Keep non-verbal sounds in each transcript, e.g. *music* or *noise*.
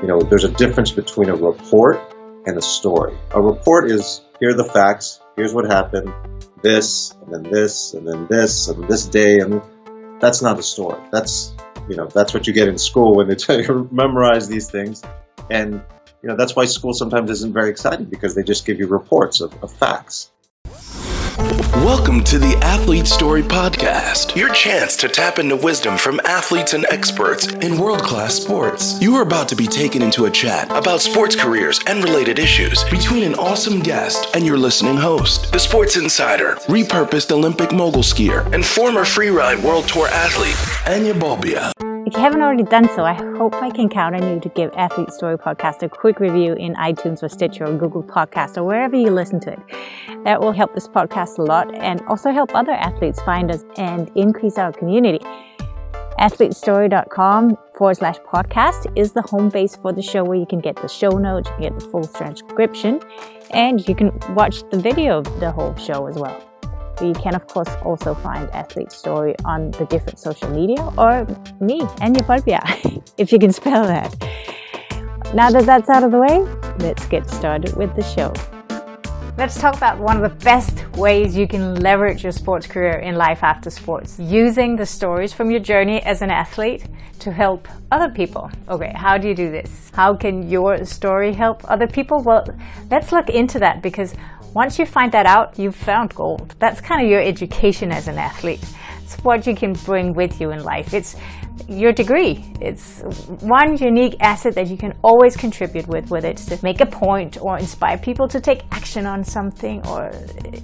you know, there's a difference between a report and a story. A report is here are the facts, here's what happened, this, and then this, and then this, and this day, and that's not a story. That's you know that's what you get in school when they tell you *laughs* memorize these things, and you know that's why school sometimes isn't very exciting because they just give you reports of, of facts. Welcome to the Athlete Story Podcast, your chance to tap into wisdom from athletes and experts in world class sports. You are about to be taken into a chat about sports careers and related issues between an awesome guest and your listening host, the sports insider, repurposed Olympic mogul skier, and former freeride world tour athlete, Anja Bolbjerg. If you haven't already done so, I hope I can count on you to give Athlete Story Podcast a quick review in iTunes or Stitcher or Google Podcast or wherever you listen to it. That will help this podcast a lot and also help other athletes find us and increase our community. AthleteStory.com forward slash podcast is the home base for the show where you can get the show notes, you can get the full transcription, and you can watch the video of the whole show as well. You can, of course, also find Athlete Story on the different social media or me, Anja Bolbjerg, *laughs* if you can spell that. Now that that's out of the way, let's get started with the show. Let's talk about one of the best ways you can leverage your sports career in life after sports, using the stories from your journey as an athlete to help other people. Okay, how do you do this? How can your story help other people? Well, let's look into that because once you find that out, you've found gold. That's kind of your education as an athlete. It's what you can bring with you in life. It's your degree. It's one unique asset that you can always contribute with, whether it's to make a point or inspire people to take action on something or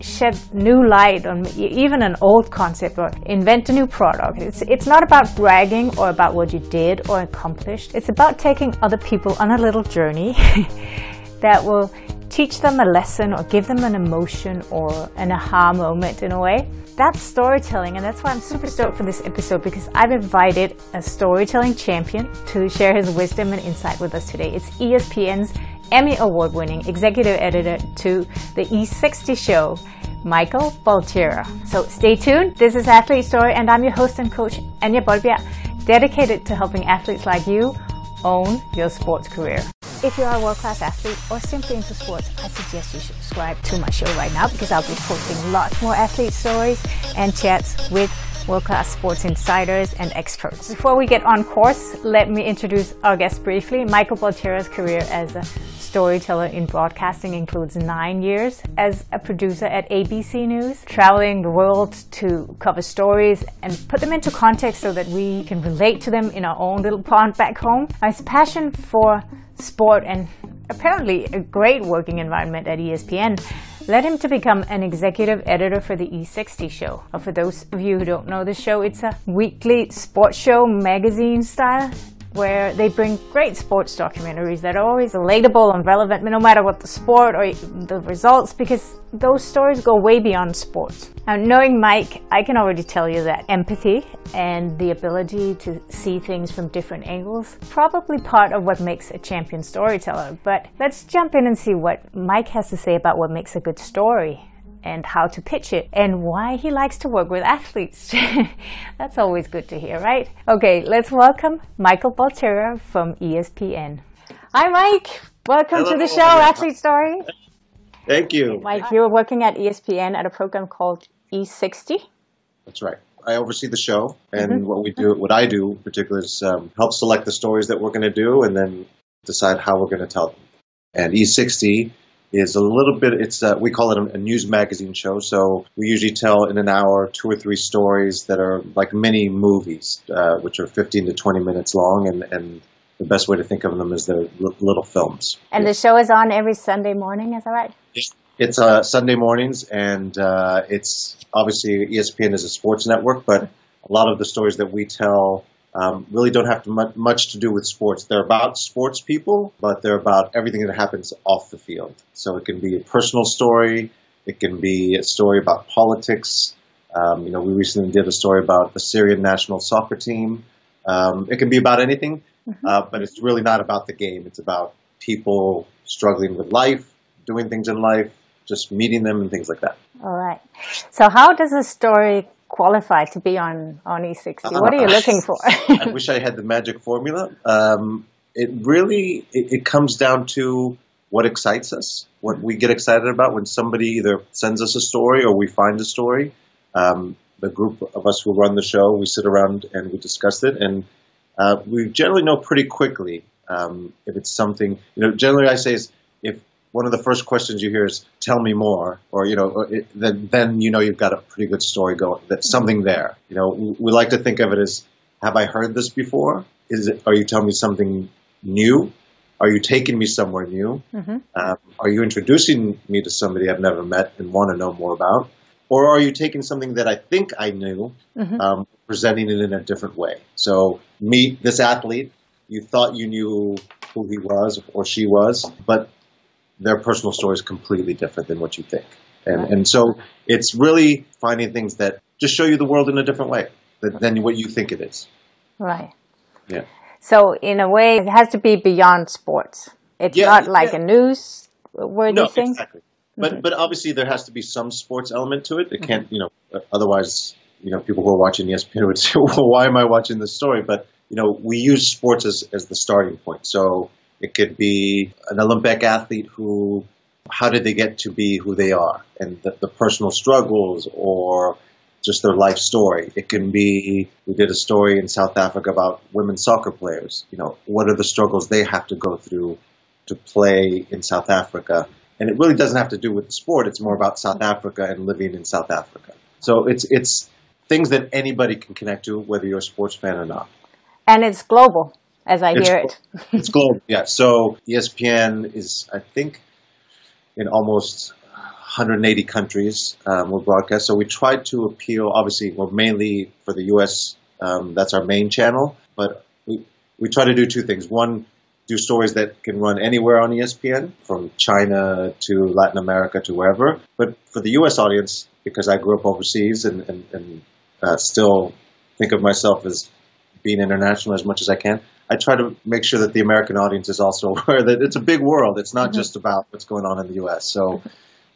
shed new light on even an old concept or invent a new product. It's, it's not about bragging or about what you did or accomplished. It's about taking other people on a little journey *laughs* that will teach them a lesson or give them an emotion or an aha moment in a way. That's storytelling, and that's why I'm super stoked for this episode because I've invited a storytelling champion to share his wisdom and insight with us today. It's ESPN's Emmy Award winning executive editor to the E60 show. Michael Baltierra. So stay tuned. This is Athlete Story, and I'm your host and coach, Anja Bolbjerg, dedicated to helping athletes like you own your sports career. If you are a world class athlete or simply into sports, I suggest you subscribe to my show right now because I'll be posting lots more athlete stories and chats with world class sports insiders and experts. Before we get on course, let me introduce our guest briefly. Michael Baltierra's career as a storyteller in broadcasting includes nine years as a producer at ABC News, traveling the world to cover stories and put them into context so that we can relate to them in our own little pond back home. His passion for sport, and apparently a great working environment at ESPN led him to become an executive editor for the E60 show. For those of you who don't know the show, it's a weekly sports show magazine style where they bring great sports documentaries that are always relatable and relevant no matter what the sport or the results because those stories go way beyond sports. Now, knowing Mike, I can already tell you that empathy and the ability to see things from different angles probably part of what makes a champion storyteller. But let's jump in and see what Mike has to say about what makes a good story and how to pitch it and why he likes to work with athletes. *laughs* That's always good to hear, right? Okay, let's welcome Michael Baltierra from ESPN. Hi, Mike. Welcome Hello. to the show, Athlete Story. Thank you. Mike, you're working at ESPN at a program called E60. That's right. I oversee the show, and Mm-hmm. what we do, what I do in particular, is um, help select the stories that we're going to do, and then decide how we're going to tell them. And E60 is a little bit. It's uh, we call it a, a news magazine show. So we usually tell in an hour two or three stories that are like mini movies, uh, which are 15 to 20 minutes long, and and the best way to think of them is they're li- little films. And the show is on every Sunday morning, is that right? It's uh, Sunday mornings, and uh, it's obviously ESPN is a sports network, but a lot of the stories that we tell um, really don't have to mu- much to do with sports. They're about sports people, but they're about everything that happens off the field. So it can be a personal story, it can be a story about politics. Um, you know, we recently did a story about the Syrian national soccer team. Um, it can be about anything, uh, but it's really not about the game. It's about people struggling with life, doing things in life, just meeting them and things like that. All right. So, how does a story qualify to be on, on E60? What are you looking for? *laughs* I wish I had the magic formula. Um, it really it, it comes down to what excites us, what we get excited about when somebody either sends us a story or we find a story. Um, the group of us who run the show, we sit around and we discuss it, and uh, we generally know pretty quickly um, if it's something. You know, generally I say is if one of the first questions you hear is "Tell me more," or you know, it, then then you know you've got a pretty good story going. That's something there. You know, we, we like to think of it as Have I heard this before? Is it? Are you telling me something new? Are you taking me somewhere new? Mm-hmm. Um, are you introducing me to somebody I've never met and want to know more about? Or are you taking something that I think I knew, mm-hmm. um, presenting it in a different way? So, meet this athlete. You thought you knew who he was or she was, but their personal story is completely different than what you think. And, right. and so it's really finding things that just show you the world in a different way than, than what you think it is. Right. Yeah. So in a way, it has to be beyond sports. It's yeah, not like yeah. a news worthy no, thing. Exactly. But mm-hmm. but obviously there has to be some sports element to it. It can't you know otherwise you know people who are watching ESPN would *laughs* say, well, why am I watching this story? But you know we use sports as as the starting point. So it could be an Olympic athlete who how did they get to be who they are and the, the personal struggles or just their life story. It can be, we did a story in South Africa about women soccer players. You know, what are the struggles they have to go through to play in South Africa? And it really doesn't have to do with the sport. It's more about South Africa and living in South Africa. So it's, it's things that anybody can connect to, whether you're a sports fan or not. And it's global, as I it's, hear it. it's global, yeah. So ESPN is, I think, in almost 180 countries um, were broadcast. So we tried to appeal, obviously, well, mainly for the U.S. Um, that's our main channel, but we we try to do two things. One, do stories that can run anywhere on ESPN, from China to Latin America to wherever. But for the U.S. audience, because I grew up overseas and, and, and uh, still think of myself as being international as much as I can, I try to make sure that the American audience is also *laughs* aware that it's a big world. It's not mm-hmm. just about what's going on in the U.S. So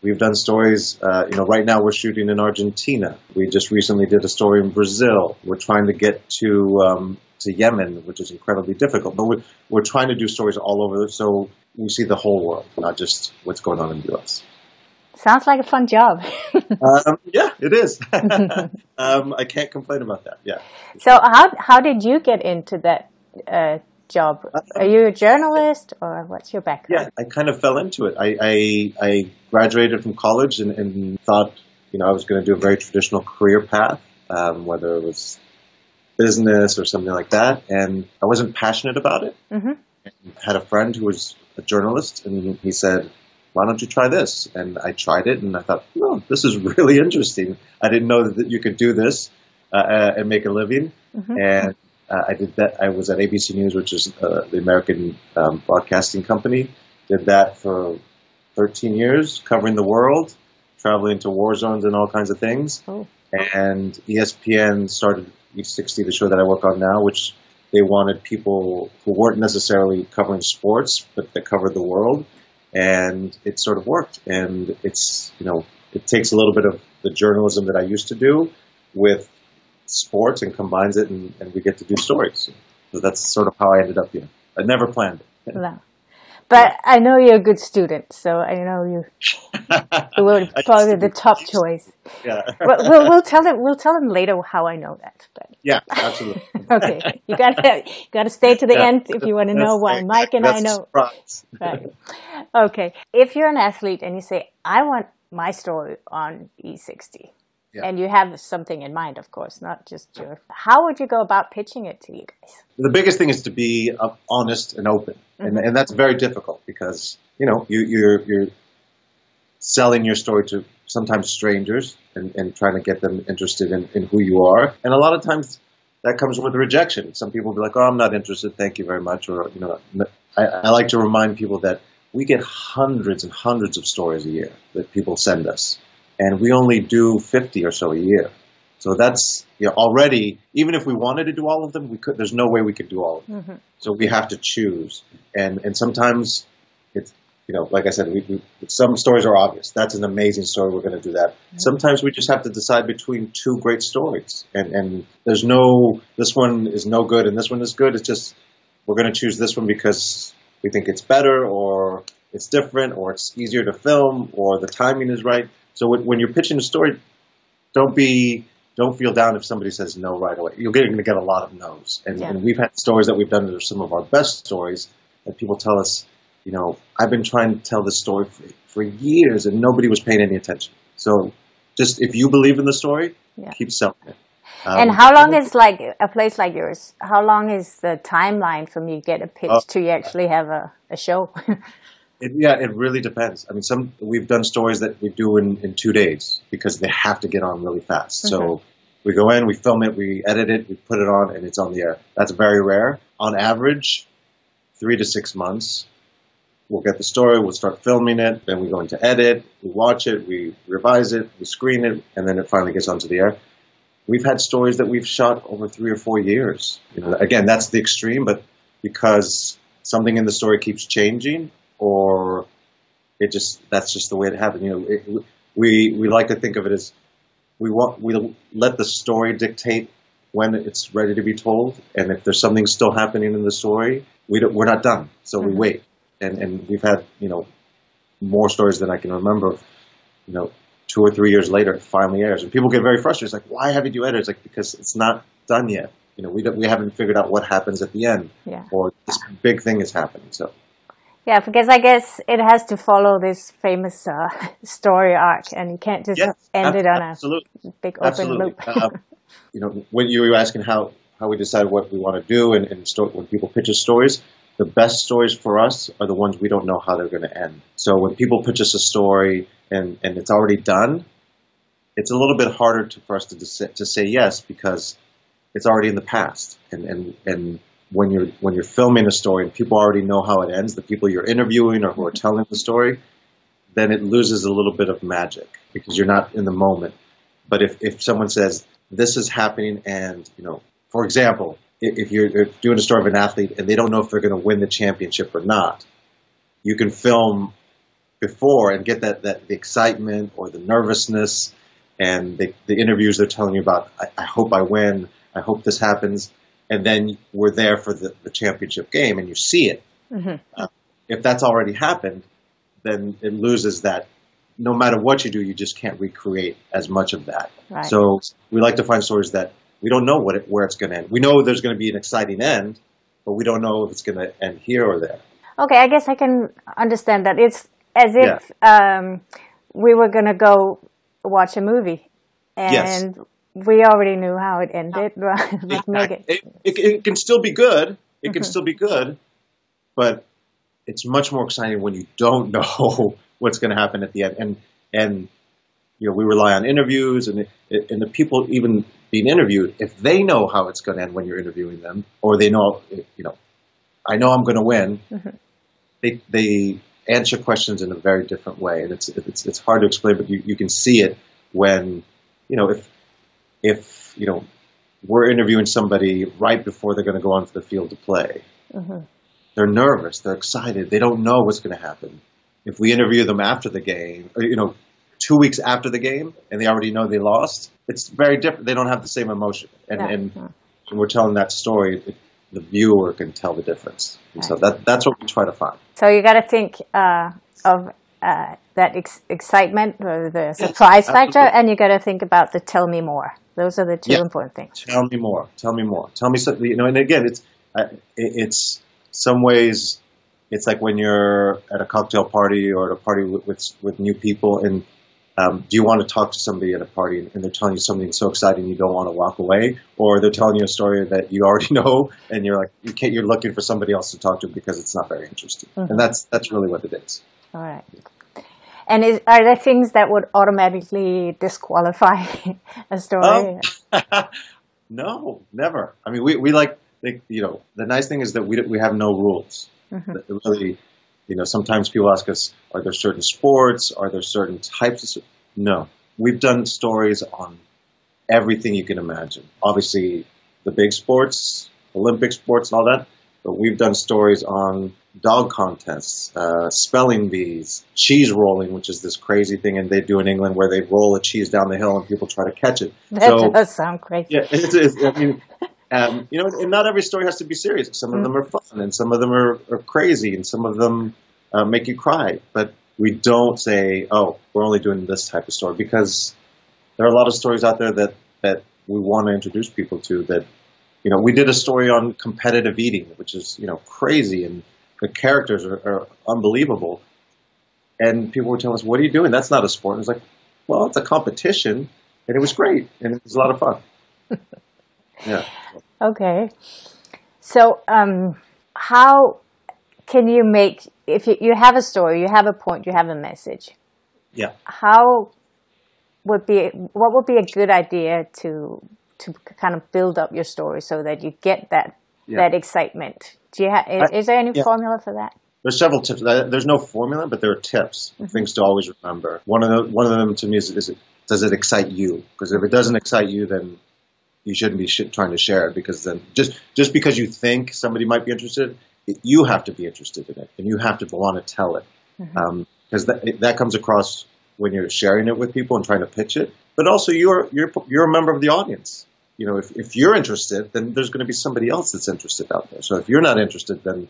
We've done stories, uh, you know, right now we're shooting in Argentina. We just recently did a story in Brazil. We're trying to get to um, to Yemen, which is incredibly difficult. But we're, we're trying to do stories all over, so we see the whole world, not just what's going on in the U.S. Sounds like a fun job. *laughs* um, yeah, it is. *laughs* um, I can't complain about that. Yeah. So how how did you get into that uh, job? Are you a journalist or what's your background? Yeah, I kind of fell into it. I, I, I graduated from college and, and, thought, you know, I was going to do a very traditional career path, um, whether it was business or something like that. And I wasn't passionate about it. Mm-hmm. had a friend who was a journalist and he said, why don't you try this? And I tried it and I thought, oh, this is *laughs* really interesting. I didn't know that you could do this uh, uh and make a living. Mm-hmm. And uh, I did that. I was at ABC News, which is uh, the American um, broadcasting company. Did that for 13 years, covering the world, traveling to war zones and all kinds of things. Oh. And ESPN started E60, the show that I work on now, which they wanted people who weren't necessarily covering sports, but that covered the world. And it sort of worked. And it's, you know, it takes a little bit of the journalism that I used to do with sports and combines it, and, and we get to do stories. So that's sort of how I ended up here. I never planned it. *laughs* No. But I know you're a good student, so I know you, *laughs* you were probably the top choice. Yeah. we'll, we'll, we'll, tell them. We'll tell them later how I know that. But yeah, absolutely. *laughs* okay, you gotta gotta stay to the yeah, end if you want to know why Mike and I know. Right. Okay, if you're an athlete and you say, "I want my story on E60," Yeah. And you have something in mind, of course, not just your. How would you go about pitching it to you guys? The biggest thing is to be uh, honest and open, mm-hmm. and, and that's very difficult because you know you, you're you're selling your story to sometimes strangers and, and trying to get them interested in, in who you are, and a lot of times that comes with rejection. Some people will be like, "Oh, I'm not interested. Thank you very much," or you know, I, I like to remind people that we get hundreds and hundreds of stories a year that people send us and we only do 50 or so a year. So that's you know, already, even if we wanted to do all of them, we could. There's no way we could do all of them. Mm-hmm. So we have to choose, and and sometimes it's you know, like I said, we, we, some stories are obvious. That's an amazing story. We're going to do that. Mm-hmm. Sometimes we just have to decide between two great stories, and and there's no this one is no good and this one is good. It's just we're going to choose this one because we think it's better, or it's different, or it's easier to film, or the timing is right. So when, when you're pitching a story, don't be don't feel down if somebody says no right away. You're going to get a lot of no's, and, Yeah. and we've had stories that we've done that are some of our best stories that people tell us, you know, I've been trying to tell this story for, for years and nobody was paying any attention. So just if you believe in the story, Yeah. keep selling it. Um, and how long is like a place like yours? How long is the timeline from you get a pitch Oh. to you actually have a, a show? *laughs* It, yeah, it really depends. I mean, some we've done stories that we do in, in two days because they have to get on really fast. So we go in, we film it, we edit it, we put it on, and it's on the air. That's very rare. On average, three to six months. We'll get the story, we'll start filming it, then we go into edit, we watch it, we revise it, we screen it, and then it finally gets onto the air. We've had stories that we've shot over three or four years. You know, again, that's the extreme, but because something in the story keeps changing, or it just that's just the way it happened. You know, it, we we like to think of it as we want we let the story dictate when it's ready to be told, and if there's something still happening in the story, we we're not done, so we mm-hmm. wait. And and we've had you know more stories than I can remember. You know, two or three years later, it finally airs, and people get very frustrated. It's like, why haven't you edited? It's like because it's not done yet. You know, we we haven't figured out what happens at the end, Yeah. or this big thing is happening. So yeah, because I guess it has to follow this famous uh, *laughs* story arc, and you can't just end it on absolutely. a big open Absolutely. loop. uh, *laughs* you know, when you were asking how, how we decide what we want to do and, and sto- when people pitch us stories, the best stories for us are the ones we don't know how they're going to end. So when people pitch us a story and, and it's already done, it's a little bit harder to, for us to, to say yes because it's already in the past. And, and, and when you're, when you're filming a story and people already know how it ends, the people you're interviewing or who are telling the story, then it loses a little bit of magic because you're not in the moment. But if, if someone says this is happening and, you know, for example, if you're doing a story of an athlete and they don't know if they're going to win the championship or not, you can film before and get that, that the excitement or the nervousness and the, the interviews they're telling you about, I, I hope I win, I hope this happens, and then we're there for the, the championship game and you see it. Uh, if that's already happened, then it loses that. No matter what you do, you just can't recreate as much of that. Right. So we like to find stories that we don't know what it, where it's going to end. We know there's going to be an exciting end, but we don't know if it's going to end here or there. Okay, I guess I can understand that. It's as if um, we were going to go watch a movie and Yes. We already knew how it ended. *laughs* Like make it, It, it, it can still be good. It can mm-hmm. still be good, but it's much more exciting when you don't *laughs* know what's going to happen at the end. And and you know we rely on interviews and and the people even being interviewed if they know how it's going to end when you're interviewing them or they know you know I know I'm going to win. Mm-hmm. They they answer questions in a very different way, and it's it's it's hard to explain, but you, you can see it when you know if if you know we're interviewing somebody right before they're going to go onto the field to play. They're nervous. They're excited. They don't know what's going to happen. If we interview them after the game, or, you know, two weeks after the game, and they already know they lost, it's very different. They don't have the same emotion. And, Yeah. and when we're telling that story, it, the viewer can tell the difference. And so that, that's what we try to find. So you got to think uh, of uh, that ex- excitement or the surprise factor, and you got to think about the tell me more. Those are the two Yeah. important things. Tell me more. Tell me more. Tell me something. You know, and again, it's uh, it's some ways it's like when you're at a cocktail party or at a party with with, with new people, and um, do you want to talk to somebody at a party and they're telling you something so exciting you don't want to walk away, or they're telling you a story that you already *laughs* know and you're like you can't, you're looking for somebody else to talk to because it's not very interesting, and that's that's really what it is. All right. And is, are there things that would automatically disqualify *laughs* a story? Oh. *laughs* no, never. I mean, we, we like, like, you know, the nice thing is that we, we have no rules. Mm-hmm. That Really, you know, sometimes people ask us, are there certain sports? Are there certain types of, no. We've done stories on everything you can imagine. Obviously, the big sports, Olympic sports and all that, but we've done stories on dog contests, uh, spelling bees, cheese rolling, which is this crazy thing and they do in England where they roll a cheese down the hill and people try to catch it. *laughs* That so, does sound crazy. yeah, it's, it's, I mean, Um, you know, and not every story has to be serious. Some of them are fun, and some of them are, are crazy, and some of them uh, make you cry. But we don't say, "Oh, we're only doing this type of story," because there are a lot of stories out there that that we want to introduce people to. That you know, we did a story on competitive eating, which is you know crazy, and the characters are, are unbelievable. And people were telling us, "What are you doing? That's not a sport." And it's like, well, it's a competition, and it was great, and it was a lot of fun. *laughs* yeah. Okay. So, um, how can you make if you, you have a story, you have a point, you have a message? Yeah. How would be what would be a good idea to to kind of build up your story so that you get that yeah. that excitement? Do you have is, is there any yeah. formula for that? There's several tips. There's no formula, but there are tips, mm-hmm. things to always remember. One of the one of them to me is, is it, does it excite you? Because if it doesn't excite you, then you shouldn't be sh- trying to share it because then just just because you think somebody might be interested, it, you have to be interested in it and you have to want to tell it because mm-hmm. um, that that comes across when you're sharing it with people and trying to pitch it. But also you're you're you're a member of the audience. You know, if if you're interested, then there's going to be somebody else that's interested out there. So if you're not interested, then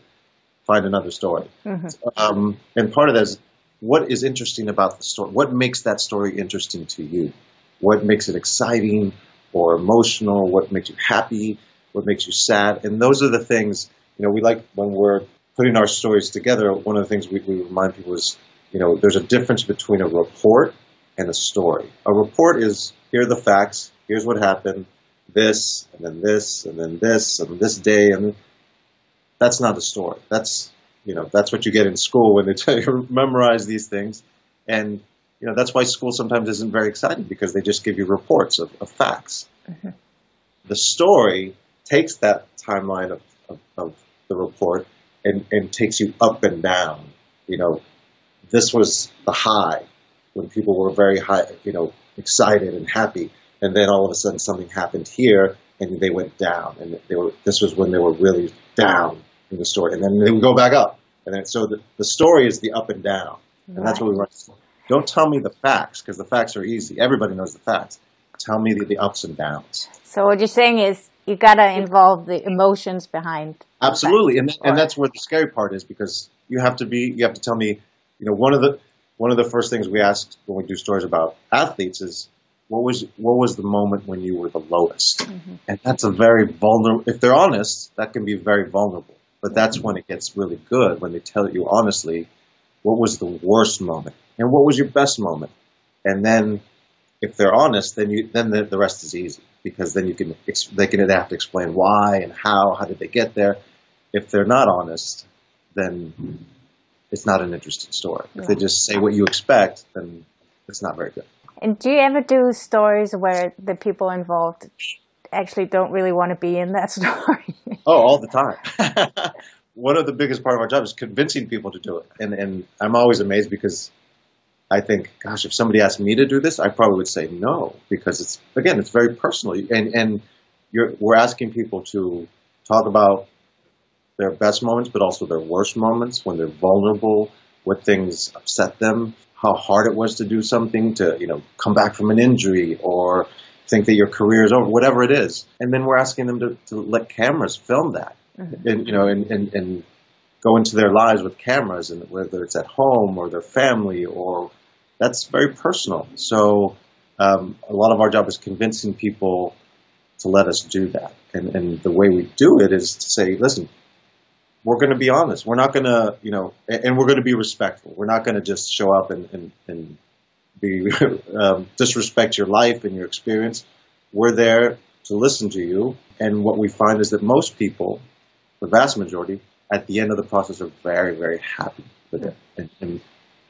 find another story. Mm-hmm. Um, and part of that is what is interesting about the story. What makes that story interesting to you? What makes it exciting? or emotional, what makes you happy, what makes you sad. And those are the things, you know, we like when we're putting our stories together, one of the things we, we remind people is, you know, there's a difference between a report and a story. A report is here are the facts, here's what happened, this, and then this, and then this, and this day, and that's not a story. That's you know, that's what you get in school when they *laughs* tell you memorize these things. And you know, that's why school sometimes isn't very exciting because they just give you reports of, of facts. Mm-hmm. The story takes that timeline of, of, of the report and, and takes you up and down. You know, this was the high when people were very high, you know, excited and happy, and then all of a sudden something happened here and they went down, and they were. This was when they were really down in the story, and then they would go back up, and then so the, the story is the up and down, and right. that's what we want. Don't tell me the facts because the facts are easy. Everybody knows the facts. Tell me the, the ups and downs. So what you're saying is you got to involve the emotions behind. Absolutely, and and that's where the scary part is because you have to be you have to tell me, you know, one of the one of the first things we ask when we do stories about athletes is what was what was the moment when you were the lowest, mm-hmm. and that's a very vulnerable. If they're honest, that can be very vulnerable. But that's when it gets really good when they tell you honestly what was the worst moment and what was your best moment? And then if they're honest, then you then the, the rest is easy because then you can they can have to explain why and how how did they get there. If they're not honest, then it's not an interesting story. If they just say what you expect, then it's not very good. And do you ever do stories where the people involved actually don't really want to be in that *laughs* story? oh, all the time. *laughs* One of the biggest part of our job is convincing people to do it, and and I'm always amazed because I think, gosh, if somebody asked me to do this, I probably would say no because it's again, it's very personal, and and we're asking people to talk about their best moments, but also their worst moments when they're vulnerable, what things upset them, how hard it was to do something, to you know come back from an injury or think that your career is over, whatever it is, and then we're asking them to, to let cameras film that, mm-hmm. and you know, and, and and go into their lives with cameras, and whether it's at home or their family or that's very personal. So um, a lot of our job is convincing people to let us do that. And, and the way we do it is to say, listen, we're going to be honest. We're not going to, you know, and we're going to be respectful. We're not going to just show up and, and, and be *laughs* um, disrespect your life and your experience. We're there to listen to you. And what we find is that most people, the vast majority, at the end of the process are very, very happy with it. And, and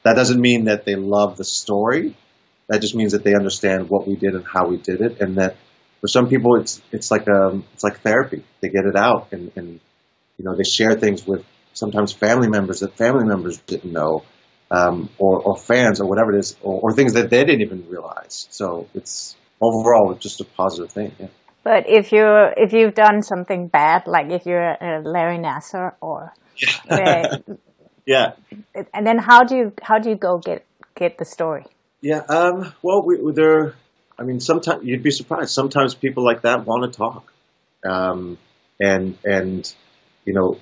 that doesn't mean that they love the story. That just means that they understand what we did and how we did it, and that for some people it's it's like a um, it's like therapy. They get it out, and, and you know they share things with sometimes family members that family members didn't know, um, or, or fans or whatever it is, or, or, things that they didn't even realize. So it's overall just a positive thing. Yeah. But if you're if you've done something bad, like if you're a Larry Nassar or yeah. *laughs* Yeah. And then how do you how do you go get get the story? Yeah. Um, well, we, there. I mean, sometimes you'd be surprised. Sometimes people like that want to talk. Um, and and you know,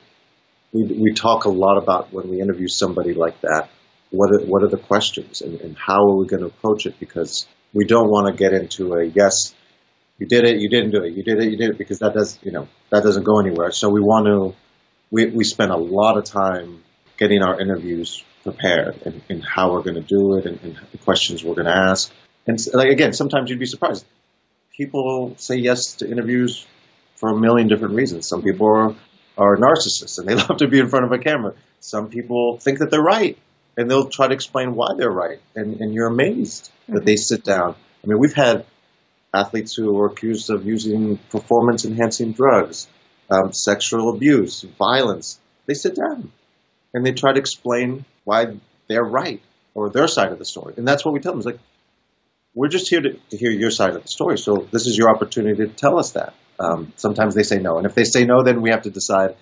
we we talk a lot about when we interview somebody like that. What are, what are the questions and, and how are we going to approach it? Because we don't want to get into a yes, you did it, you didn't do it, you did it, you did it, because that does you know that doesn't go anywhere. So we want to we we spend a lot of time getting our interviews prepared and, and how we're going to do it and, and, the questions we're going to ask. And like again, sometimes you'd be surprised. People say yes to interviews for a million different reasons. Some people are, are narcissists and they *laughs* love to be in front of a camera. Some people think that they're right and they'll try to explain why they're right. And, and you're amazed mm-hmm. that they sit down. I mean, we've had athletes who were accused of using performance enhancing drugs, um, sexual abuse, violence. They sit down and they try to explain why they're right or their side of the story. And that's what we tell them. It's like, we're just here to, to hear your side of the story. So this is your opportunity to tell us that. Um, sometimes they say no. And if they say no, then we have to decide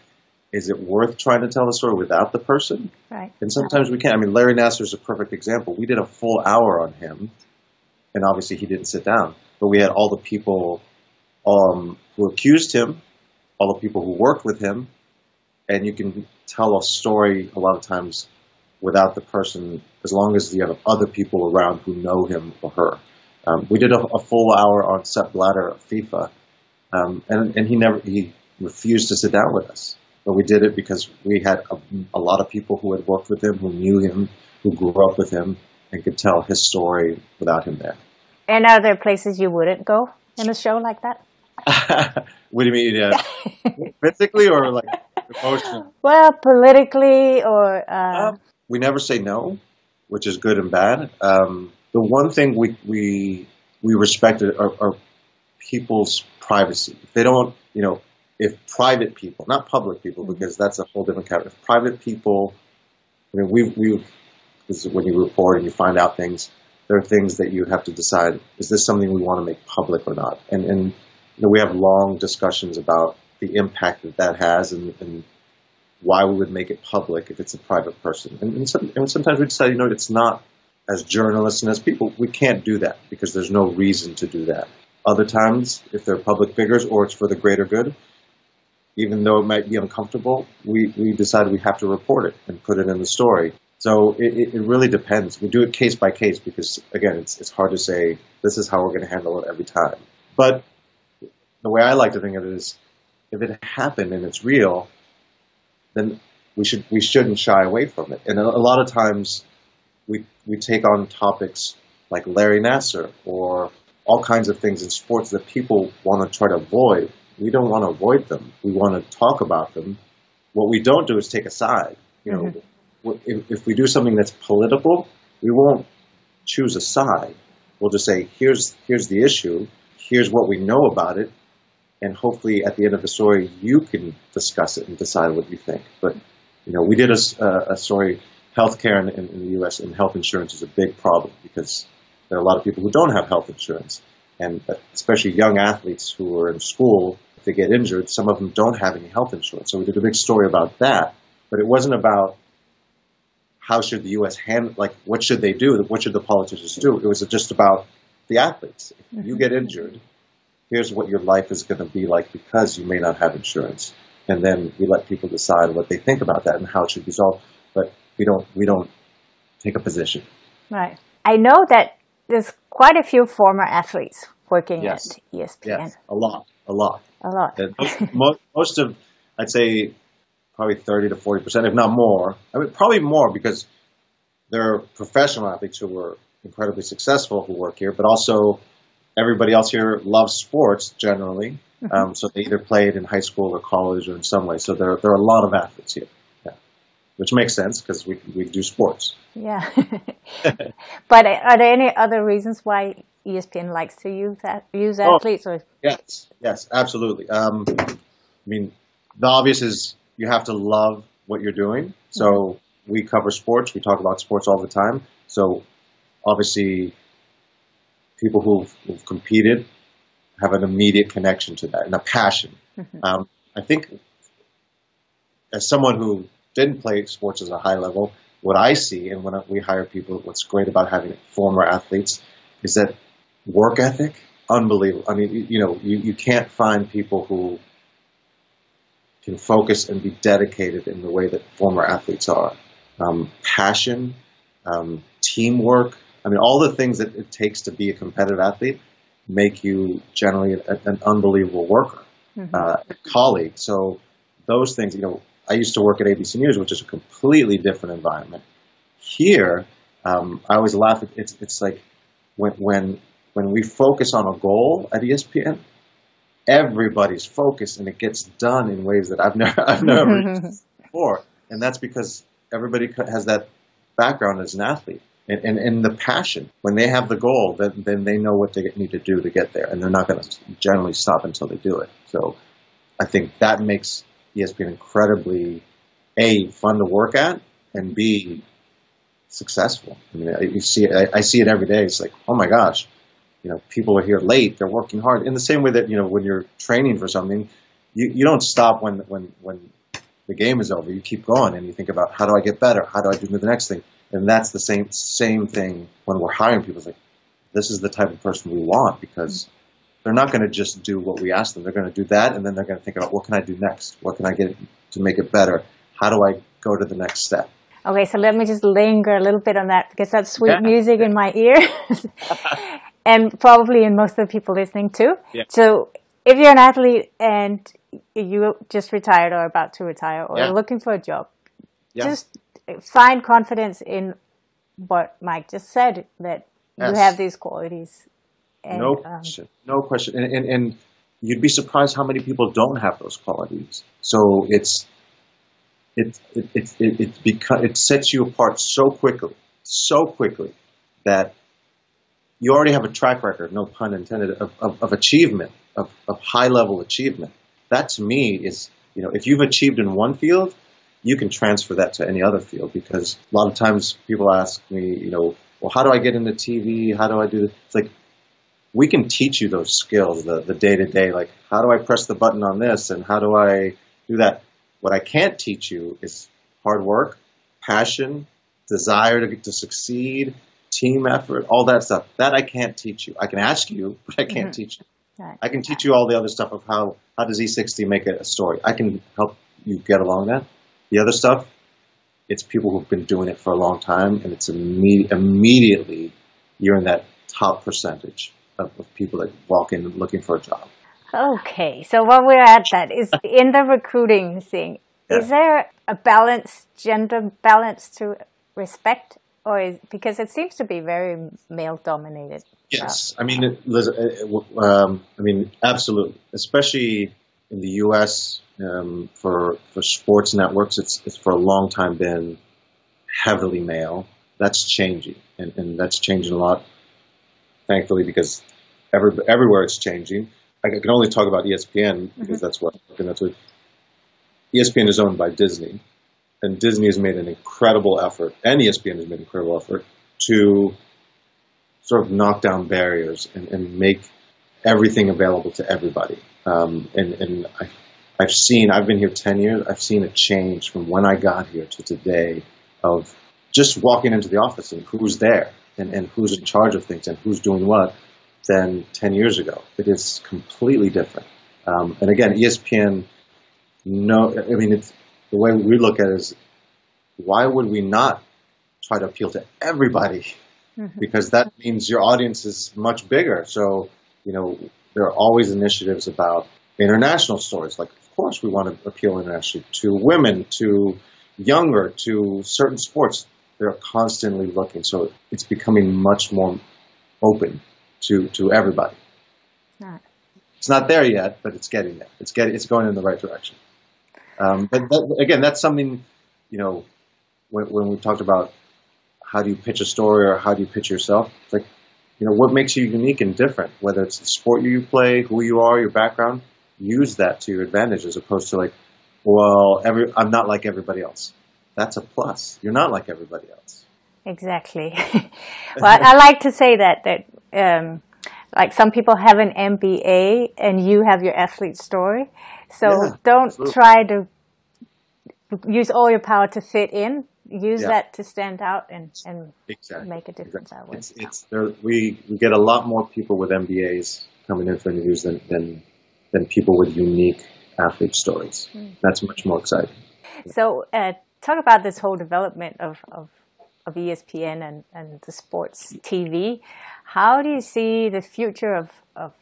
is it worth trying to tell the story without the person? Right. And sometimes we can't. I mean, Larry Nassar is a perfect example. We did a full hour on him, and obviously he didn't sit down. But we had all the people um, who accused him, all the people who worked with him, and you can tell a story a lot of times without the person, as long as you have other people around who know him or her. Um, we did a, a, full hour on Sepp Blatter of FIFA, um, and, and he never he refused to sit down with us. But we did it because we had a, a lot of people who had worked with him, who knew him, who grew up with him, and could tell his story without him there. And are there places you wouldn't go in a show like that? *laughs* what do you mean? Uh, physically or like emotionally? *laughs* Well, politically or. Uh... Um, we never say no, which is good and bad. Um, the one thing we we we respect are, are people's privacy. If they don't, you know, if private people, not public people, mm-hmm. because that's a whole different category. If private people, I mean, we we this is when you report and you find out things. There are things that you have to decide: is this something we want to make public or not? And and you know, we have long discussions about the impact that that has, and, and why we would make it public if it's a private person. And, and, some, and sometimes we decide, you know, it's not as journalists and as people, we can't do that because there's no reason to do that. Other times, if they're public figures or it's for the greater good, even though it might be uncomfortable, we, we decide we have to report it and put it in the story. So it, it really depends. We do it case by case because, again, it's, it's hard to say this is how we're going to handle it every time. But the way I like to think of it is if it happened and it's real, then we should we shouldn't shy away from it. And a, lot of times we we take on topics like Larry Nassar or all kinds of things in sports that people want to try to avoid. We don't want to avoid them. We want to talk about them. What we don't do is take a side. You know, mm-hmm. if, if we do something that's political, we won't choose a side. We'll just say, here's here's the issue. Here's what we know about it and hopefully at the end of the story you can discuss it and decide what you think. But you know, we did a, a story. Healthcare in, in, in the U.S. and health insurance is a big problem because there are a lot of people who don't have health insurance, and especially young athletes who are in school. If they get injured, some of them don't have any health insurance. So we did a big story about that. But it wasn't about how should the U.S. handle, like what should they do, what should the politicians do. It was just about the athletes. If you mm-hmm. get injured, here's what your life is going to be like because you may not have insurance. And then we let people decide what they think about that and how it should be solved. But we don't we don't take a position. Right. I know that there's quite a few former athletes working yes. at ESPN. Yes, a lot, a lot, a lot. most, most of, I'd say, probably thirty to forty percent, if not more. I mean, probably more because there are professional athletes who were incredibly successful who work here, but also everybody else here loves sports generally. Mm-hmm. Um, so they either played in high school or college or in some way. So there, there are a lot of athletes here. Which makes sense because we, we do sports. Yeah. *laughs* but are there any other reasons why ESPN likes to use that use oh, athletes? Or? Yes, yes, absolutely. Um, I mean, the obvious is you have to love what you're doing. So mm-hmm. we cover sports. We talk about sports all the time. So obviously people who've, who've competed have an immediate connection to that and a passion. Mm-hmm. Um, I think as someone who didn't play sports at a high level, what I see and when we hire people, what's great about having former athletes is that work ethic unbelievable. I mean, you know, you, you can't find people who can focus and be dedicated in the way that former athletes are. Um, passion, um, teamwork. I mean, all the things that it takes to be a competitive athlete make you generally a, an unbelievable worker, mm-hmm. uh, colleague. So those things, you know, I used to work at ABC News, which is a completely different environment. Here, um, I always laugh. At, it's it's like when when when we focus on a goal at ESPN, everybody's focused and it gets done in ways that I've *laughs* never I've never *laughs* before, and that's because everybody has that background as an athlete and, and, and the passion. When they have the goal, then then they know what they need to do to get there, and they're not going to generally stop until they do it. So, I think that makes ESPN incredibly a fun to work at, and b successful. I mean, you see, I, I see it every day. It's like, oh my gosh, you know, people are here late. They're working hard. In the same way that you know, when you're training for something, you, you don't stop when when when the game is over. You keep going and you think about how do I get better? How do I do the next thing? And that's the same same thing when we're hiring people. It's like this is the type of person we want because they're not going to just do what we ask them. They're going to do that, and then they're going to think about what can I do next? What can I get to make it better? How do I go to the next step? Okay, so let me just linger a little bit on that because that's sweet yeah. music in my ears. *laughs* and probably in most of the people listening too. Yeah. So if you're an athlete and you just retired or about to retire or yeah. looking for a job, just find confidence in what Mike just said that yes. you have these qualities. And, no um, question. Um, no question. And, and, and you'd be surprised how many people don't have those qualities. So it's it it it it, it, beca- it sets you apart so quickly, so quickly that you already have a track record, no pun intended, of, of, of achievement, of, of high level achievement. That to me is, you know, if you've achieved in one field, you can transfer that to any other field because a lot of times people ask me, you know, well, how do I get into TV? How do I do this? It's like, we can teach you those skills, the, the day-to-day, like how do I press the button on this and how do I do that? What I can't teach you is hard work, passion, desire to, to succeed, team effort, all that stuff. That I can't teach you. I can ask you, *laughs* but I can't mm-hmm. teach you. Right. I can teach you all the other stuff of how, how does E60 make it a story. I can help you get along that. The other stuff, it's people who've been doing it for a long time, and it's imme- immediately you're in that top percentage of, of people that walk in looking for a job. Okay, so while we're at that, is *laughs* in the recruiting thing, yeah. is there a balance, gender balance to respect or is because it seems to be very male dominated. Yes, I mean, Liz, uh, um, I mean, absolutely, especially in the U.S. Um, for for sports networks, it's it's for a long time been heavily male. That's changing, and, and that's changing a lot, thankfully, because every, everywhere it's changing. I can only talk about ESPN because mm-hmm. that's what and that's what ESPN is owned by Disney, and Disney has made an incredible effort, and ESPN has made an incredible effort to sort of knock down barriers and, and make everything available to everybody. Um, and and I, I've seen, I've been here 10 years, I've seen a change from when I got here to today of just walking into the office and who's there and, and who's in charge of things and who's doing what than 10 years ago. It is completely different. Um, and again, ESPN, no, I mean, it's, the way we look at it is why would we not try to appeal to everybody? Mm-hmm. Because that means your audience is much bigger. So, you know, there are always initiatives about international stories. Like, of course, we want to appeal internationally to women, to younger, to certain sports. They're constantly looking. So it's becoming much more open to, to everybody. Not. It's not there yet, but it's getting there. It's getting, it's going in the right direction. Um, but that, again, that's something, you know, when, when, we talked about how do you pitch a story or how do you pitch yourself, it's like, you know, what makes you unique and different, whether it's the sport you play, who you are, your background, use that to your advantage as opposed to like, well, every, I'm not like everybody else. That's a plus. You're not like everybody else. Exactly. *laughs* well, I like to say that, that, um, like some people have an MBA and you have your athlete story. So yeah, don't absolutely. try to use all your power to fit in. Use yeah. that to stand out and, and exactly. make a difference exactly. It's, it's there, we, we get a lot more people with MBAs coming in for interviews than than, than people with unique athlete stories. Mm. That's much more exciting. So, uh, talk about this whole development of, of, of ESPN and, and the sports TV. How do you see the future of, of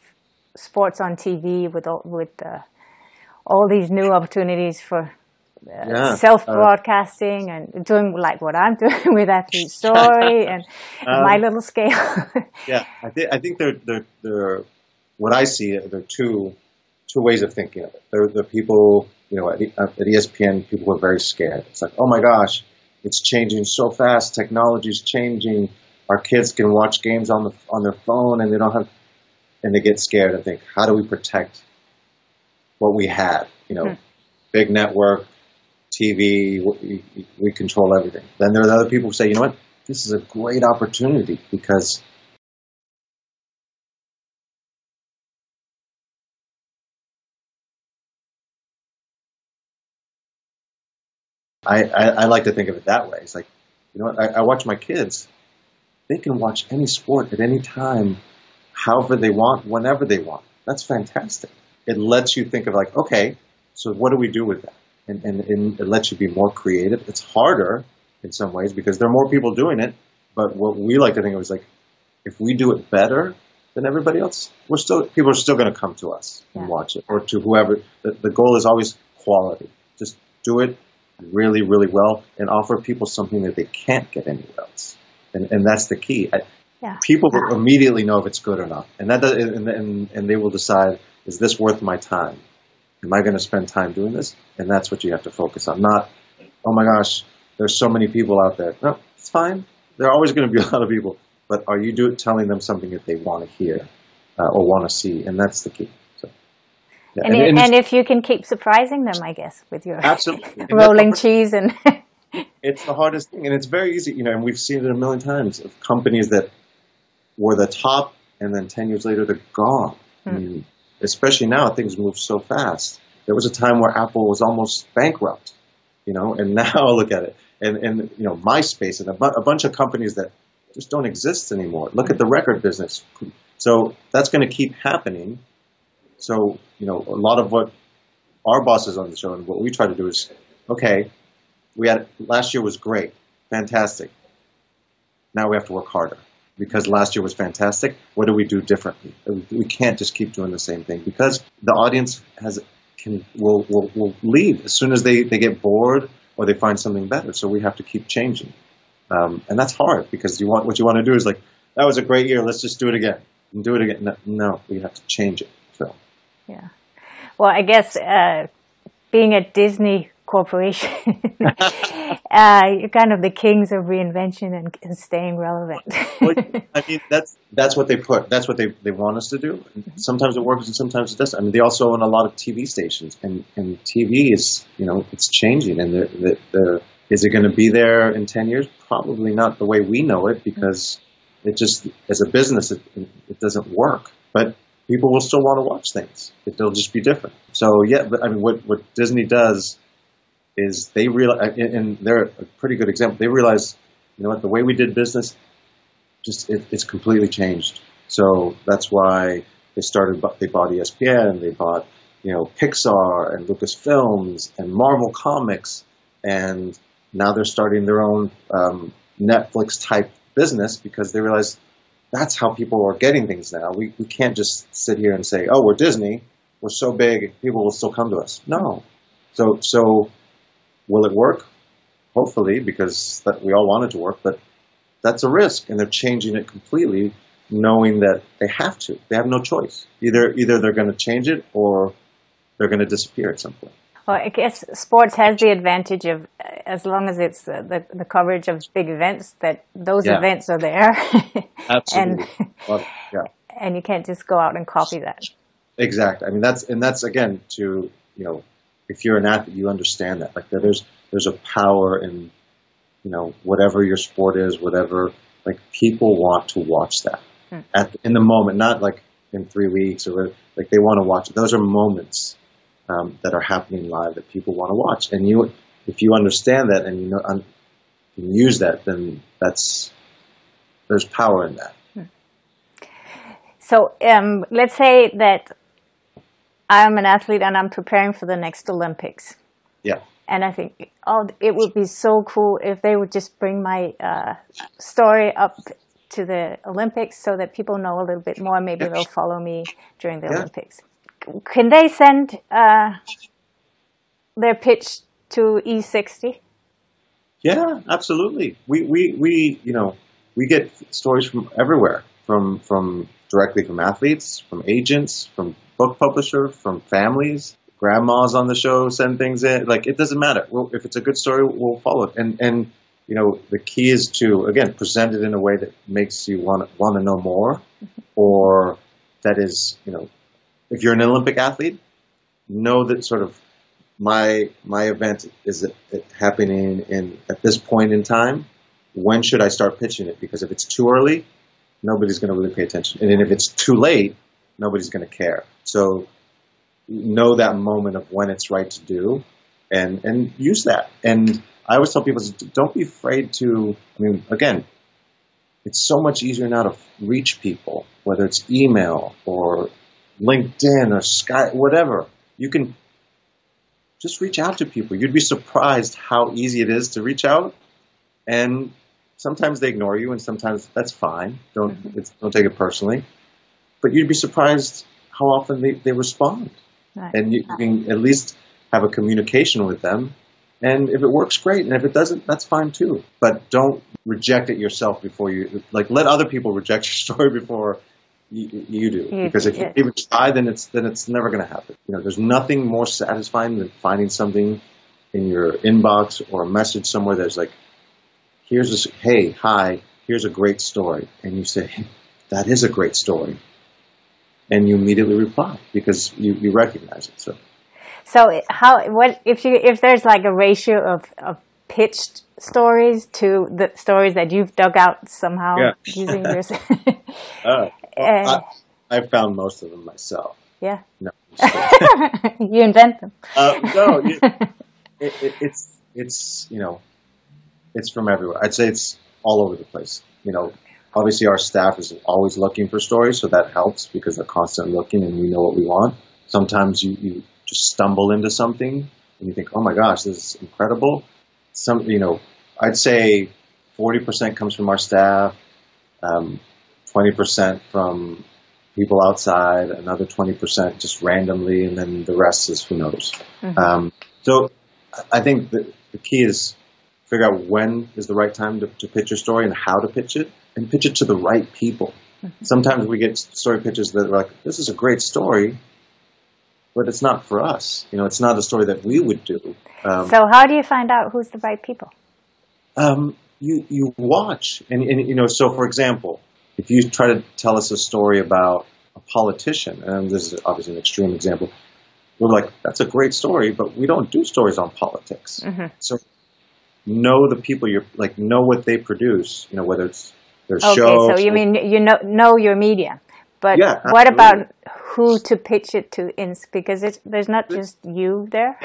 sports on TV with all, with uh, all these new opportunities for uh, yeah. self broadcasting uh, and doing like what I'm *laughs* doing with Athlete *laughs* Story and *laughs* um, my little scale. yeah, I think I think they're, they're, they're what I see there are two two ways of thinking of it. There are the people you know at, at ESPN people were very scared. It's like oh my gosh, it's changing so fast. Technology's changing. Our kids can watch games on the on their phone and they don't have and they get scared and think how do we protect what we had? You know, hmm. big network, TV, we, we control everything. Then there are other people who say, you know what, this is a great opportunity because I, I, I, like to think of it that way. It's like, you know what, I, I watch my kids. They can watch any sport at any time, however they want, whenever they want. That's fantastic. It lets you think of like, okay, so what do we do with that? and, and, and it lets you be more creative. It's harder in some ways because there are more people doing it. But what we like to think of is like, if we do it better than everybody else, we're still people are still going to come to us yeah. and watch it, or to whoever. The, the goal is always quality. Just do it really, really well, and offer people something that they can't get anywhere else. And and that's the key. I, yeah. People will immediately know if it's good or not, and that does, and, and and they will decide: is this worth my time? Am I going to spend time doing this? And that's what you have to focus on. Not, oh my gosh, there's so many people out there. No, it's fine. There are always going to be *laughs* a lot of people. But are you do, telling them something that they want to hear uh, or want to see? And that's the key. Yeah. and, and, and, and, if you can keep surprising them, I guess, with your absolutely. *laughs* rolling cheese and. *laughs* it's the hardest thing. And it's very easy, you know, and we've seen it a million times of companies that were the top and then 10 years later they're gone. Hmm. I mean, especially now things move so fast. There was a time where Apple was almost bankrupt, you know, and *laughs* now look at it. And, and you know, MySpace and a, bu- a bunch of companies that just don't exist anymore. Look at the record business. So that's going to keep happening. So, you know, a lot of what our bosses on the show and what we try to do is, okay, we had last year was great, fantastic. Now we have to work harder because last year was fantastic. What do we do differently? We can't just keep doing the same thing because the audience has can will will, will leave as soon as they, they get bored or they find something better. So we have to keep changing, um, and that's hard because you want what you want to do is like that was a great year. Let's just do it again and do it again. No, no we have to change it. Yeah, well, I guess uh, being at Disney corporation. *laughs* uh, you're kind of the kings of reinvention and, and staying relevant. well, I mean, *laughs* that's that's what they put. That's what they, they want us to do. Sometimes it works and sometimes it doesn't. I mean, they also own a lot of TV stations, and, and TV is you know it's changing, and the, the, is it going to be there in ten years? Probably not the way we know it, because it just as a business it, it doesn't work. But people will still want to watch things. It'll just be different. So yeah, but I mean, what what Disney does is they realize, and they're a pretty good example. They realize, you know what, the way we did business, just it, it's completely changed. So that's why they started. They bought ESPN. They bought, you know, Pixar and Lucasfilms and Marvel Comics, and now they're starting their own um, Netflix type business because they realize that's how people are getting things now. We we can't just sit here and say, oh, we're Disney. We're so big, people will still come to us. No. So so Will it work? Hopefully, because that we all want it to work, but that's a risk, and they're changing it completely, knowing that they have to. They have no choice. Either either they're going to change it or they're going to disappear at some point. Well, I guess sports has the advantage of, as long as it's the, the, the coverage of big events, that those yeah. events are there. *laughs* Absolutely. and, well, yeah. and you can't just go out and copy that. Exactly. I mean, that's, and that's again to, you know, if you're an athlete, you understand that. Like there's there's a power in you know whatever your sport is, whatever. Like people want to watch that hmm. at in the moment, not like in three weeks or like they want to watch it. Those are moments um, that are happening live that people want to watch, and you if you understand that and you know and use that, then that's there's power in that. So um, let's say that I'm an athlete and I'm preparing for the next Olympics. Yeah. And I think, oh, it would be so cool if they would just bring my uh, story up to the Olympics so that people know a little bit more. Maybe they'll follow me during the Yeah. Olympics. Can they send uh, their pitch to E E60? Yeah, absolutely. We, we, we, you know, we get stories from everywhere, from, from directly from athletes, from agents, from book publishers, from families. Grandmas on the show send things in. Like it doesn't matter. We'll, if it's a good story, we'll follow it. And and you know the key is to again present it in a way that makes you want want to know more, or that is you know if you're an Olympic athlete, know that sort of my my event is happening in at this point in time. When should I start pitching it? Because if it's too early, nobody's going to really pay attention, and if it's too late, nobody's going to care. So know that moment of when it's right to do, and and use that. And I always tell people, don't be afraid to. I mean, again, it's so much easier now to reach people, whether it's email or LinkedIn or Skype, whatever. You can just reach out to people. You'd be surprised how easy it is to reach out, and sometimes they ignore you, and sometimes that's fine. Don't mm-hmm. it's, don't take it personally, but you'd be surprised how often they, they respond, Right. and you, you can at least have a communication with them. And if it works, great. And if it doesn't, that's fine too. But don't reject it yourself before you like. Let other people *laughs* reject your story before you, you do. You- because if yeah. you even try, then it's then it's never going to happen. You know, there's nothing more satisfying than finding something in your inbox or a message somewhere that's like, "Here's this. Hey, hi. Here's a great story," and you say, *laughs* "That is a great story," and you immediately reply because you, you recognize it. So. So how what if you if there's like a ratio of, of pitched stories to the stories that you've dug out somehow Yeah. using *laughs* yours? Uh, Uh, I, I found most of them myself. yeah, No, *laughs* I'm just kidding. you invent them. uh, no, you, *laughs* it, it, it's it's you know, it's from everywhere. I'd say it's all over the place. You know, obviously our staff is always looking for stories, so that helps because they're constantly looking and we know what we want. Sometimes you, you just stumble into something and you think, oh my gosh, this is incredible. Some, you know, I'd say 40% comes from our staff, um, 20% from people outside, another 20% just randomly, and then the rest is who knows. Um, so I think the, the key is figure out when is the right time to, to pitch your story and how to pitch it, and pitch it to the right people. Sometimes we get story pitches that are like, this is a great story, but it's not for us. You know, it's not a story that we would do. Um, So how do you find out who's the right people? um, you you watch and, and you know so for example if you try to tell us a story about a politician and this is obviously an extreme example we're like that's a great story but we don't do stories on politics so know the people you're like know what they produce you know whether it's their Okay, show so you mean you know know your media, but Yeah, what about who to pitch it to? In because it's there's not just you there. *laughs*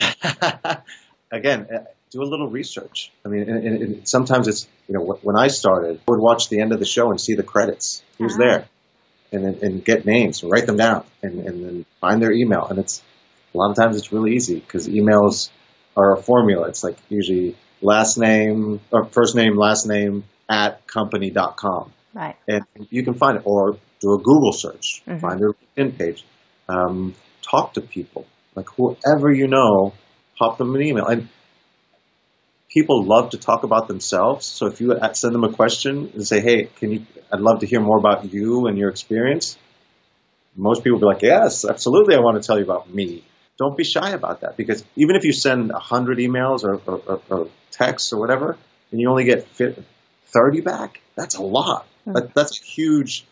*laughs* again, uh, do a little research. I mean, and, and, sometimes it's you know when I started, I would watch the end of the show and see the credits, who's Ah. there, and then- and get names, write them down, and, and then find their email. And it's a lot of times it's really easy because emails are a formula. It's like usually last name or first name, last name at company.com Right. and you can find it or do a Google search, Mhm. find their LinkedIn page, um, talk to people, like whoever you know, pop them an email. And people love to talk about themselves. So if you send them a question and say, "Hey, can you? I'd love to hear more about you and your experience." Most people will be like, "Yes, absolutely. I want to tell you about me." Don't be shy about that because even if you send hundred emails or, or, or, or texts or whatever, and you only get thirty back, that's a lot. Hmm. That, that's a huge,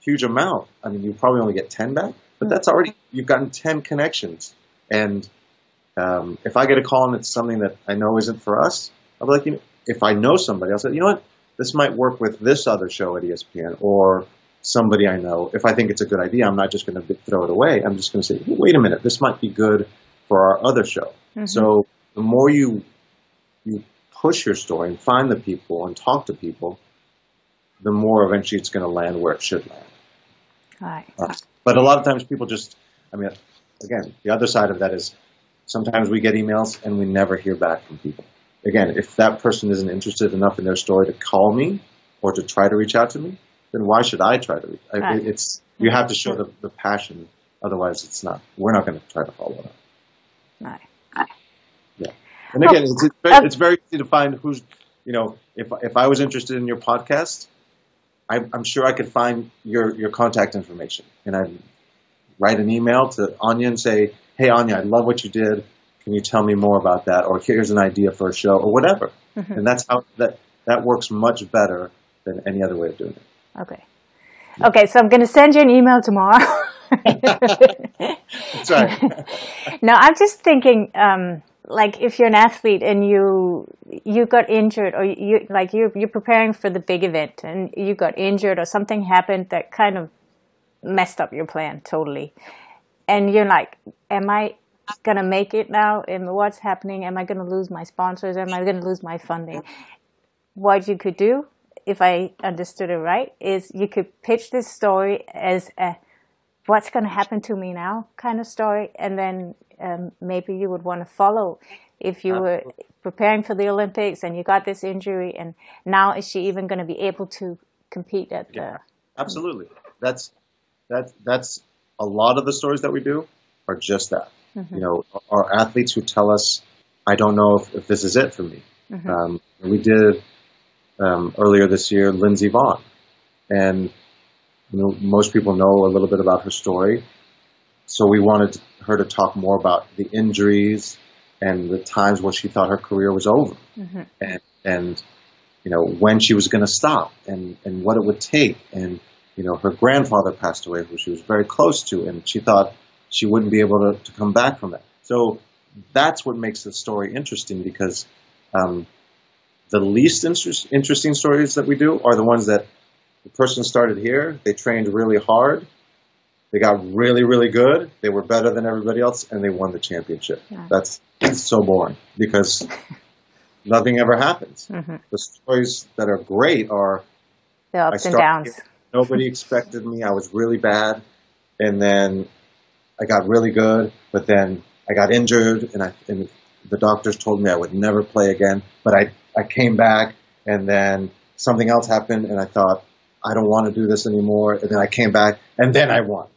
huge amount. I mean, you probably only get ten back, but hmm. that's already you've gotten ten connections. And um, if I get a call and it's something that I know isn't for us, I'll be like, you know, if I know somebody, I'll say, you know what, this might work with this other show at ESPN or somebody I know. If I think it's a good idea, I'm not just going to throw it away. I'm just going to say, wait a minute, this might be good for our other show. So the more you you push your story and find the people and talk to people, the more eventually it's going to land where it should land. Right. Uh, but a lot of times people just, I mean, again, the other side of that is sometimes we get emails and we never hear back from people. Again, if that person isn't interested enough in their story to call me or to try to reach out to me, then why should I try to reach? I, it's you have to show the, the passion. Otherwise, it's not. We're not going to try to follow up. Right. And again, it's, it's, very, it's very easy to find who's, you know, if if I was interested in your podcast, I'm, I'm sure I could find your your contact information, and I'd write an email to Anja and say, "Hey, Anja, I love what you did. Can you tell me more about that?" Or here's an idea for a show, or whatever. Mm-hmm. And that's how that that works much better than any other way of doing it. Okay. Okay, so I'm going to send you an email tomorrow. *laughs* That's right. no, I'm just thinking, um, like if you're an athlete and you you got injured, or you like you you're preparing for the big event and you got injured, or something happened that kind of messed up your plan totally, and you're like, "Am I gonna make it now? And what's happening? Am I gonna lose my sponsors? Am I gonna lose my funding?" What you could do, if I understood it right, is you could pitch this story as a what's going to happen to me now kind of story and then um, maybe you would want to follow if you were preparing for the olympics and you got this injury and now is she even going to be able to compete at the Yeah. Absolutely. That's that's that's a lot of the stories that we do are just that. You know, our athletes who tell us, "I don't know if, if this is it for me." Um, we did um, earlier this year, Lindsey Vonn, and you know, most people know a little bit about her story. So we wanted her to talk more about the injuries and the times where she thought her career was over, and and you know when she was going to stop and and what it would take, and you know her grandfather passed away, who she was very close to, and she thought she wouldn't be able to, to come back from that. So that's what makes the story interesting because um, the least interest, interesting stories that we do are the ones that the person started here, they trained really hard, they got really, really good, they were better than everybody else, and they won the championship. Yeah. That's, that's so boring because *laughs* nothing ever happens. The stories that are great are the ups and downs here, Nobody expected me. I was really bad, and then I got really good. But then I got injured, and I and the doctors told me I would never play again. But I I came back, and then something else happened, and I thought I don't want to do this anymore. And then I came back, and then I won.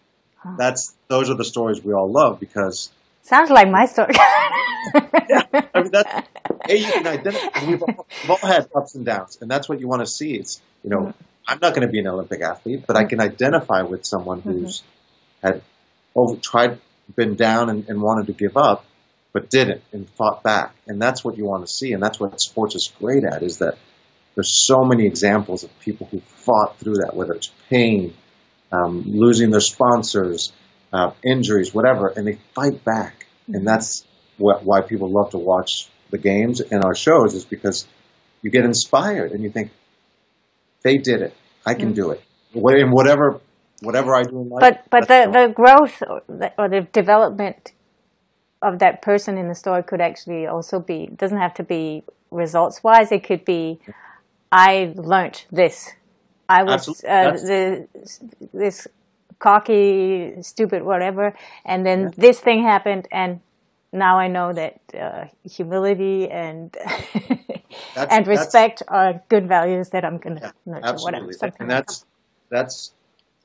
That's those are the stories we all love because sounds like my story *laughs* I mean that's you can identify. We've all, we've all had ups and downs, and that's what you want to see. It's you know mm. I'm not going to be an Olympic athlete, but I can identify with someone who's had over tried, been down, and, and wanted to give up, but didn't and fought back, and that's what you want to see, and that's what sports is great at is that there's so many examples of people who fought through that, whether it's pain, um, losing their sponsors, uh, injuries, whatever, and they fight back, and that's what, why people love to watch the games and our shows is because you get inspired and you think they did it, I can do it, in whatever whatever I do in life. but but the, the growth or the, or the development of that person in the story could actually also be doesn't have to be results wise it could be i learnt this. I was Absolutely. uh, the, this cocky stupid whatever and then this thing happened and now i know that uh, humility and *laughs* and respect are good values that i'm gonna Yeah, nurture absolutely, whatever and that's that's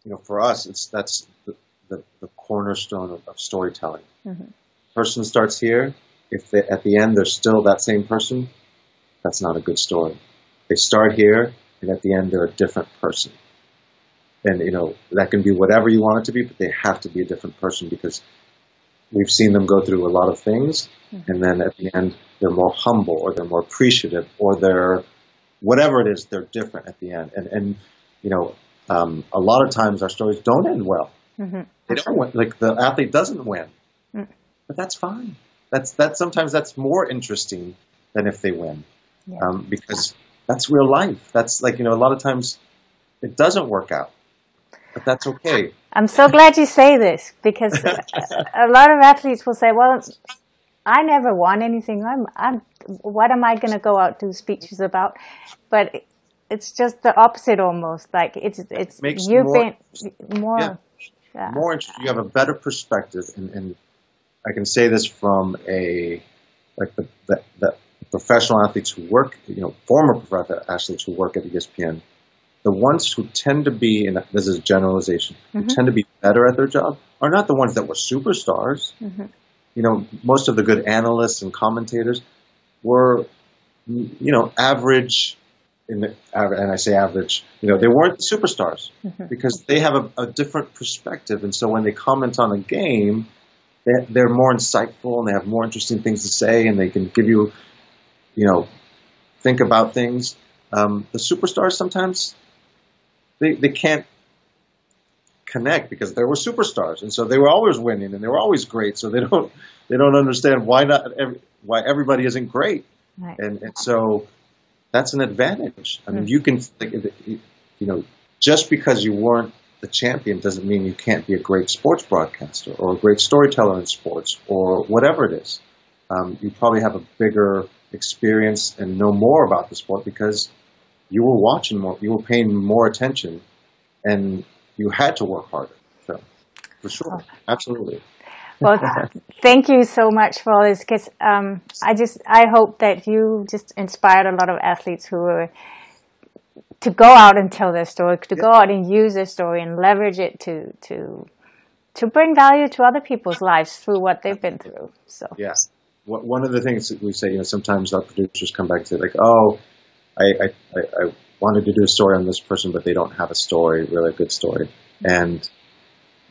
you know for us, it's that's the, the, the cornerstone of, of storytelling. Mm-hmm. Person starts here. If they, at the end they're still that same person, that's not a good story. They start here, and at the end they're a different person. And you know that can be whatever you want it to be, but they have to be a different person because we've seen them go through a lot of things, and then at the end they're more humble, or they're more appreciative, or they're whatever it is, they're different at the end. And and you know, um, a lot of times our stories don't end well. They don't win. Like the athlete doesn't win, but that's fine. That's that. Sometimes that's more interesting than if they win, um, because that's real life. That's like you know, a lot of times it doesn't work out, but that's okay. I'm so glad you say this because *laughs* a lot of athletes will say, "Well, I never won anything. I'm, I'm what am I going to go out do speeches about?" But it's just the opposite almost. Like it's it's Makes you've more- been more. Yeah. yeah. more. You have a better perspective, and, and I can say this from a like the, the, the professional athletes who work, you know, former professional athletes who work at ESPN. The ones who tend to be, and this is generalization, who mm-hmm. tend to be better at their job are not the ones that were superstars. Mm-hmm. You know, most of the good analysts and commentators were, you know, average. In the, and I say average, you know, they weren't superstars mm-hmm. because they have a, a different perspective, and so when they comment on a game, they're, they're more insightful and they have more interesting things to say, and they can give you, you know, think about things. Um, the superstars sometimes they they can't connect because they were superstars, and so they were always winning and they were always great. So they don't they don't understand why not every, why everybody isn't great, Right. and and so that's an advantage. I mean, you can like, you know just because you weren't the champion doesn't mean you can't be a great sports broadcaster or a great storyteller in sports or whatever it is. Um, you probably have a bigger experience and know more about the sport because you were watching more, you were paying more attention, and you had to work harder. So, for sure, absolutely. Well, thank you so much for all this because um, I just I hope that you just inspired a lot of athletes who are to go out and tell their story, to go out and use their story and leverage it to to to bring value to other people's lives through what they've been through. So Yes. Wh- One of the things that we say, you know, sometimes our producers come back say, like, oh, I, I, I, wanted to do a story on this person, but they don't have a story, really a good story. And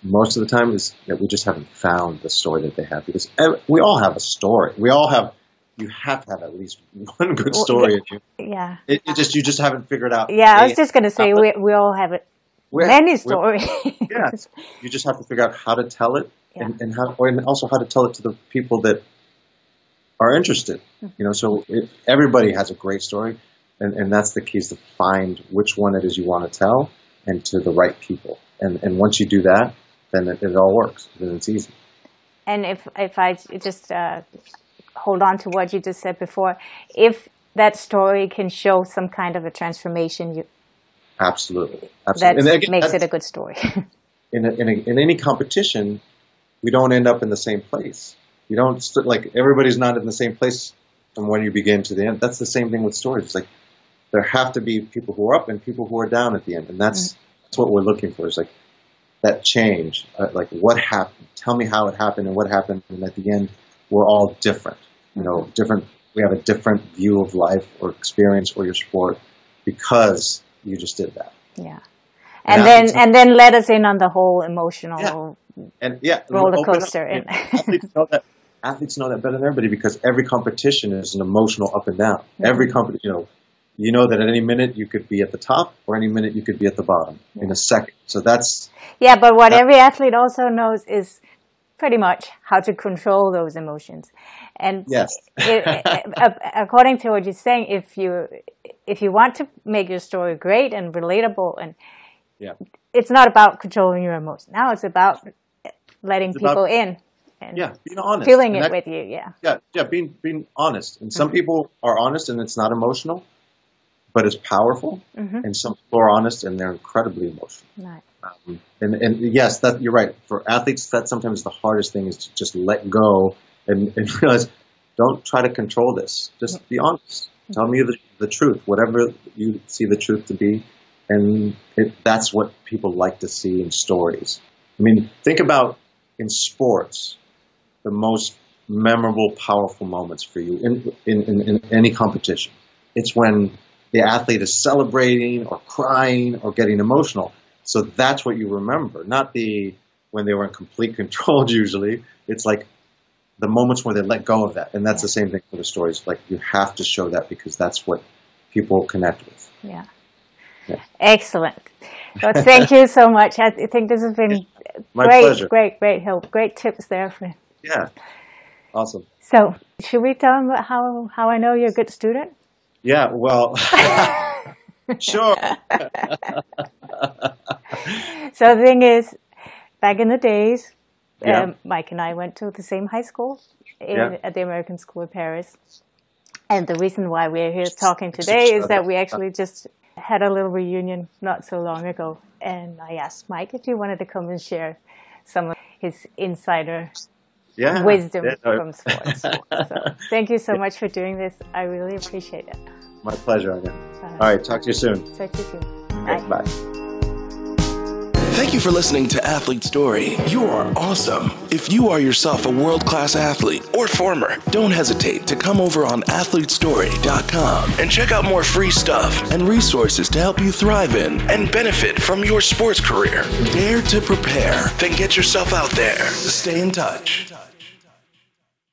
most of the time is that we just haven't found the story that they have because we all have a story. We all have, you have to have at least one good story you. yeah, It, it just, you just haven't figured out. yeah. I was just gonna say we we all have it, we're- many stories. yeah, you just have to figure out how to tell it, Yeah. and, and how, and also how to tell it to the people that are interested. Mm-hmm. You know, so it, everybody has a great story, and, and that's the key is to find which one it is you want to tell, and to the right people. And and once you do that, then it, it all works. Then it's easy. And if if I just uh, hold on to what you just said before, if that story can show some kind of a transformation, you, Absolutely, that absolutely. Again, makes it a good story. *laughs* in, a, in, a, in any competition, we don't end up in the same place. You don't st- like everybody's not in the same place from when you begin to the end. That's the same thing with stories. Like there have to be people who are up and people who are down at the end, and that's mm-hmm. that's what we're looking for. Is like that change. Uh, like what happened? Tell me how it happened and what happened, and at the end, we're all different. You know, mm-hmm. different. We have a different view of life or experience or your sport because you just did that. yeah. And And then and then let us in on the whole emotional. and yeah, Roller coaster, and- athletes know that. Athletes know that better than everybody because every competition is an emotional up and down. Mm-hmm. Every competition, you know, you know that at any minute you could be at the top or any minute you could be at the bottom in a second. So that's Yeah, but what every athlete also knows is pretty much how to control those emotions. And yes, *laughs* it, it- according to what you're saying, if you if you want to make your story great and relatable, and yeah, it's not about controlling your emotions. Now it's about letting It's people about- in and yeah, being honest, feeling And it that- with you. Yeah, yeah, yeah, being being honest. And Mm-hmm. some people are honest and it's not emotional, but it's powerful. Mm-hmm. And some people are honest and they're incredibly emotional. right. Um, and, and yes, that you're right. For athletes, that's sometimes the hardest thing is to just let go and, and *laughs* realize, don't try to control this. Just be honest. Tell me the, the truth, whatever you see the truth to be, and it, that's what people like to see in stories. I mean, think about in sports the most memorable, powerful moments for you in, in, in, in any competition. It's when the athlete is celebrating or crying or getting emotional. So that's what you remember, not the when they were in complete *laughs* control. Usually, it's like the moments where they let go of that, and that's the same thing for the stories. Like you have to show that because that's what people connect with. Yeah. Yeah. Excellent. Well, *laughs* thank you so much. I think this has been My great, pleasure. great, great help. Great tips there. For, Yeah, awesome. so, should we tell them how how I know you're a good student? Yeah, well, *laughs* sure. *laughs* So the thing is, back in the days, Yeah. um, Mike and I went to the same high school in, Yeah. at the American School of Paris. And the reason why we're here talking today is that we actually just had a little reunion not so long ago, and I asked Mike if he wanted to come and share some of his insider yeah, wisdom yeah. from sports. *laughs* so thank you so much for doing this. I really appreciate it. My pleasure, Anja. Uh, All right, talk to you soon. Talk to you soon. Okay, bye. bye. Thank you for listening to Athlete Story. You are awesome. If you are yourself a world class athlete or former, don't hesitate to come over on athletestory.com and check out more free stuff and resources to help you thrive in and benefit from your sports career. Dare to prepare, then get yourself out there. Stay in touch.